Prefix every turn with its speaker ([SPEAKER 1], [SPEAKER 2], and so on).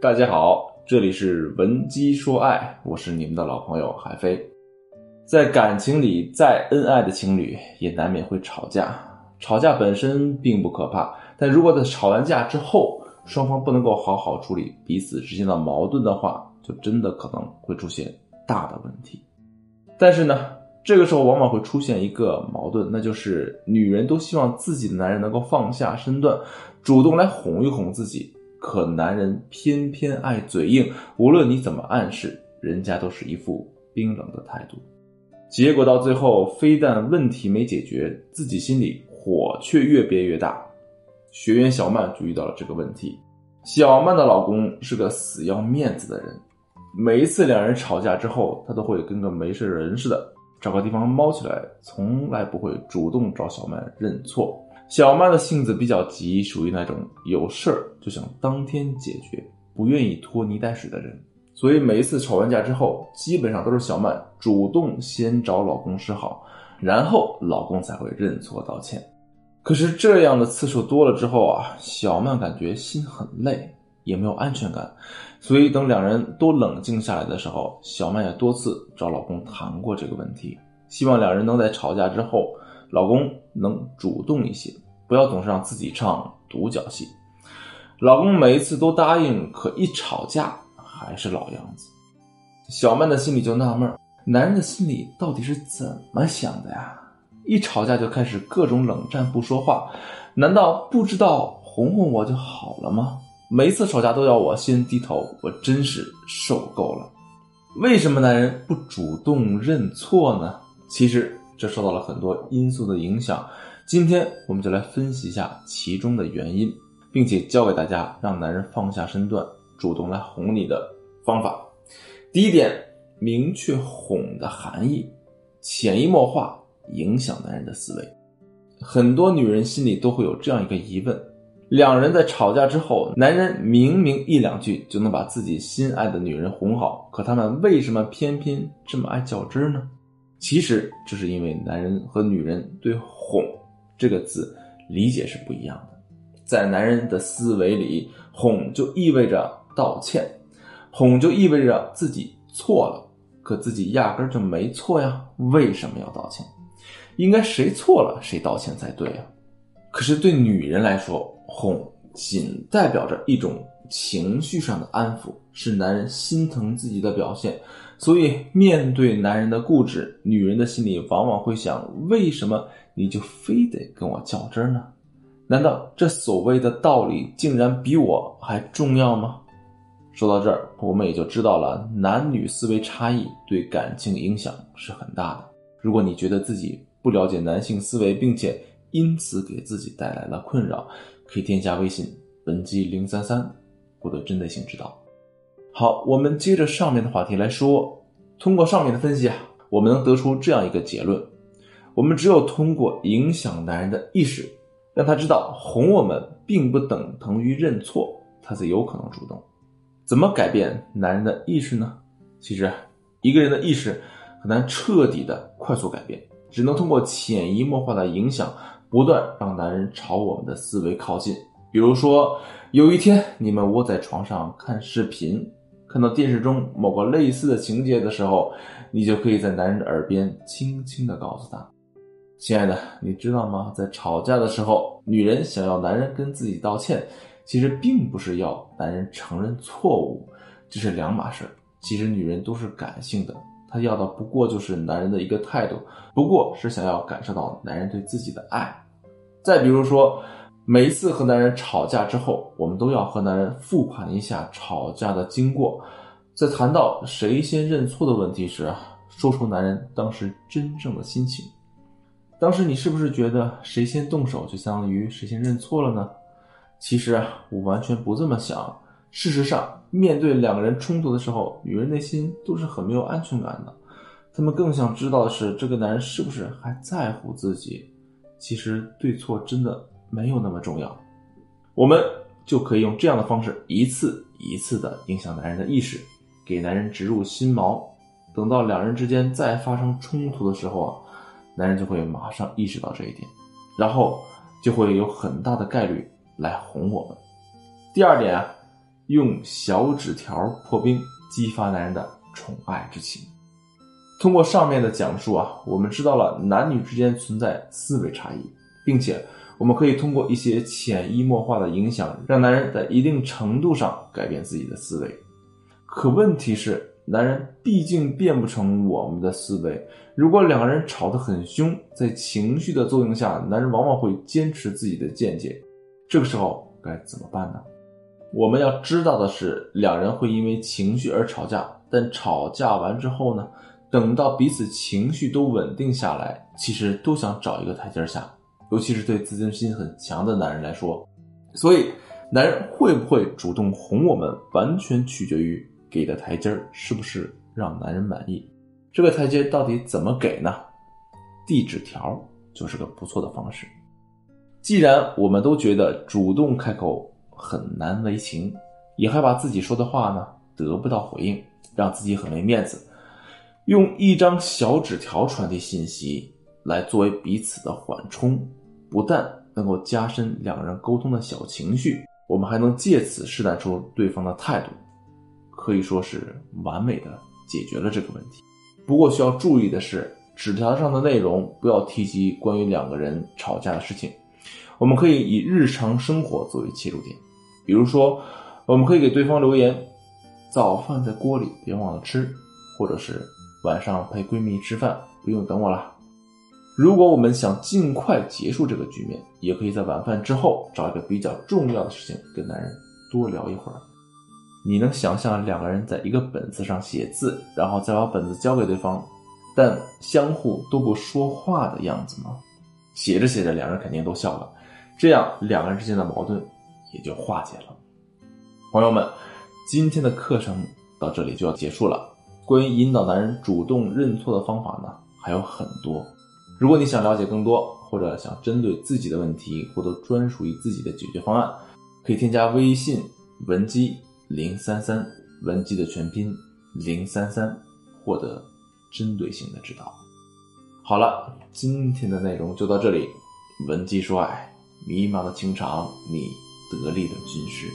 [SPEAKER 1] 大家好，这里是文姬说爱，我是你们的老朋友海飞。在感情里，再恩爱的情侣也难免会吵架。吵架本身并不可怕，但如果在吵完架之后，双方不能够好好处理彼此之间的矛盾的话，就真的可能会出现大的问题。但是呢，这个时候往往会出现一个矛盾，那就是女人都希望自己的男人能够放下身段，主动来哄一哄自己。可男人偏偏爱嘴硬，无论你怎么暗示，人家都是一副冰冷的态度。结果到最后，非但问题没解决，自己心里火却越憋越大。学员小曼就遇到了这个问题。小曼的老公是个死要面子的人，每一次两人吵架之后，他都会跟个没事人似的，找个地方猫起来，从来不会主动找小曼认错。小曼的性子比较急，属于那种有事儿就想当天解决，不愿意拖泥带水的人。所以每一次吵完架之后，基本上都是小曼主动先找老公示好，然后老公才会认错道歉。可是这样的次数多了之后啊，小曼感觉心很累，也没有安全感。所以等两人都冷静下来的时候，小曼也多次找老公谈过这个问题，希望两人能在吵架之后。老公能主动一些，不要总是让自己唱独角戏。老公每一次都答应，可一吵架还是老样子。小曼的心里就纳闷男人的心里到底是怎么想的呀？一吵架就开始各种冷战不说话，难道不知道哄哄我就好了吗？每一次吵架都要我先低头，我真是受够了。为什么男人不主动认错呢？其实。这受到了很多因素的影响，今天我们就来分析一下其中的原因，并且教给大家让男人放下身段，主动来哄你的方法。第一点，明确哄的含义，潜移默化影响男人的思维。很多女人心里都会有这样一个疑问：两人在吵架之后，男人明明一两句就能把自己心爱的女人哄好，可他们为什么偏偏这么爱较真呢？其实这是因为男人和女人对“哄”这个字理解是不一样的。在男人的思维里，“哄”就意味着道歉，“哄”就意味着自己错了，可自己压根就没错呀，为什么要道歉？应该谁错了谁道歉才对啊。可是对女人来说，“哄”仅代表着一种情绪上的安抚，是男人心疼自己的表现。所以，面对男人的固执，女人的心里往往会想：为什么你就非得跟我较真呢？难道这所谓的道理竟然比我还重要吗？说到这儿，我们也就知道了男女思维差异对感情影响是很大的。如果你觉得自己不了解男性思维，并且因此给自己带来了困扰，可以添加微信文姬零三三，获得针对性指导。好，我们接着上面的话题来说。通过上面的分析啊，我们能得出这样一个结论：我们只有通过影响男人的意识，让他知道哄我们并不等同于认错，他才有可能主动。怎么改变男人的意识呢？其实，一个人的意识很难彻底的快速改变，只能通过潜移默化的影响，不断让男人朝我们的思维靠近。比如说，有一天你们窝在床上看视频。看到电视中某个类似的情节的时候，你就可以在男人的耳边轻轻的告诉他：“亲爱的，你知道吗？在吵架的时候，女人想要男人跟自己道歉，其实并不是要男人承认错误，这是两码事。其实女人都是感性的，她要的不过就是男人的一个态度，不过是想要感受到男人对自己的爱。再比如说。”每一次和男人吵架之后，我们都要和男人复盘一下吵架的经过，在谈到谁先认错的问题时，说出男人当时真正的心情。当时你是不是觉得谁先动手就相当于谁先认错了呢？其实啊，我完全不这么想。事实上，面对两个人冲突的时候，女人内心都是很没有安全感的，她们更想知道的是这个男人是不是还在乎自己。其实对错真的。没有那么重要，我们就可以用这样的方式一次一次的影响男人的意识，给男人植入心锚。等到两人之间再发生冲突的时候啊，男人就会马上意识到这一点，然后就会有很大的概率来哄我们。第二点啊，用小纸条破冰，激发男人的宠爱之情。通过上面的讲述啊，我们知道了男女之间存在思维差异，并且我们可以通过一些潜移默化的影响，让男人在一定程度上改变自己的思维。可问题是，男人毕竟变不成我们的思维。如果两个人吵得很凶，在情绪的作用下，男人往往会坚持自己的见解。这个时候该怎么办呢？我们要知道的是，两人会因为情绪而吵架，但吵架完之后呢，等到彼此情绪都稳定下来，其实都想找一个台阶下。尤其是对自尊心很强的男人来说，所以男人会不会主动哄我们，完全取决于。给的台阶儿是不是让男人满意？这个台阶到底怎么给呢？递纸条就是个不错的方式。既然我们都觉得主动开口很难为情，也害怕自己说的话呢得不到回应，让自己很没面子，用一张小纸条传递信息来作为彼此的缓冲，不但能够加深两人沟通的小情绪，我们还能借此试探出对方的态度。可以说是完美的解决了这个问题。不过需要注意的是，纸条上的内容不要提及关于两个人吵架的事情。我们可以以日常生活作为切入点，比如说，我们可以给对方留言：“早饭在锅里，别忘了吃。”或者是“晚上陪闺蜜吃饭，不用等我了。”如果我们想尽快结束这个局面，也可以在晚饭之后找一个比较重要的事情跟男人多聊一会儿。你能想象两个人在一个本子上写字，然后再把本子交给对方，但相互都不说话的样子吗？写着写着，两人肯定都笑了，这样两个人之间的矛盾也就化解了。朋友们，今天的课程到这里就要结束了。关于引导男人主动认错的方法呢，还有很多。如果你想了解更多，或者想针对自己的问题获得专属于自己的解决方案，可以添加微信文姬。零三三文姬的全拼零三三，获得针对性的指导。好了，今天的内容就到这里。文姬说爱，迷茫的情场，你得力的军师。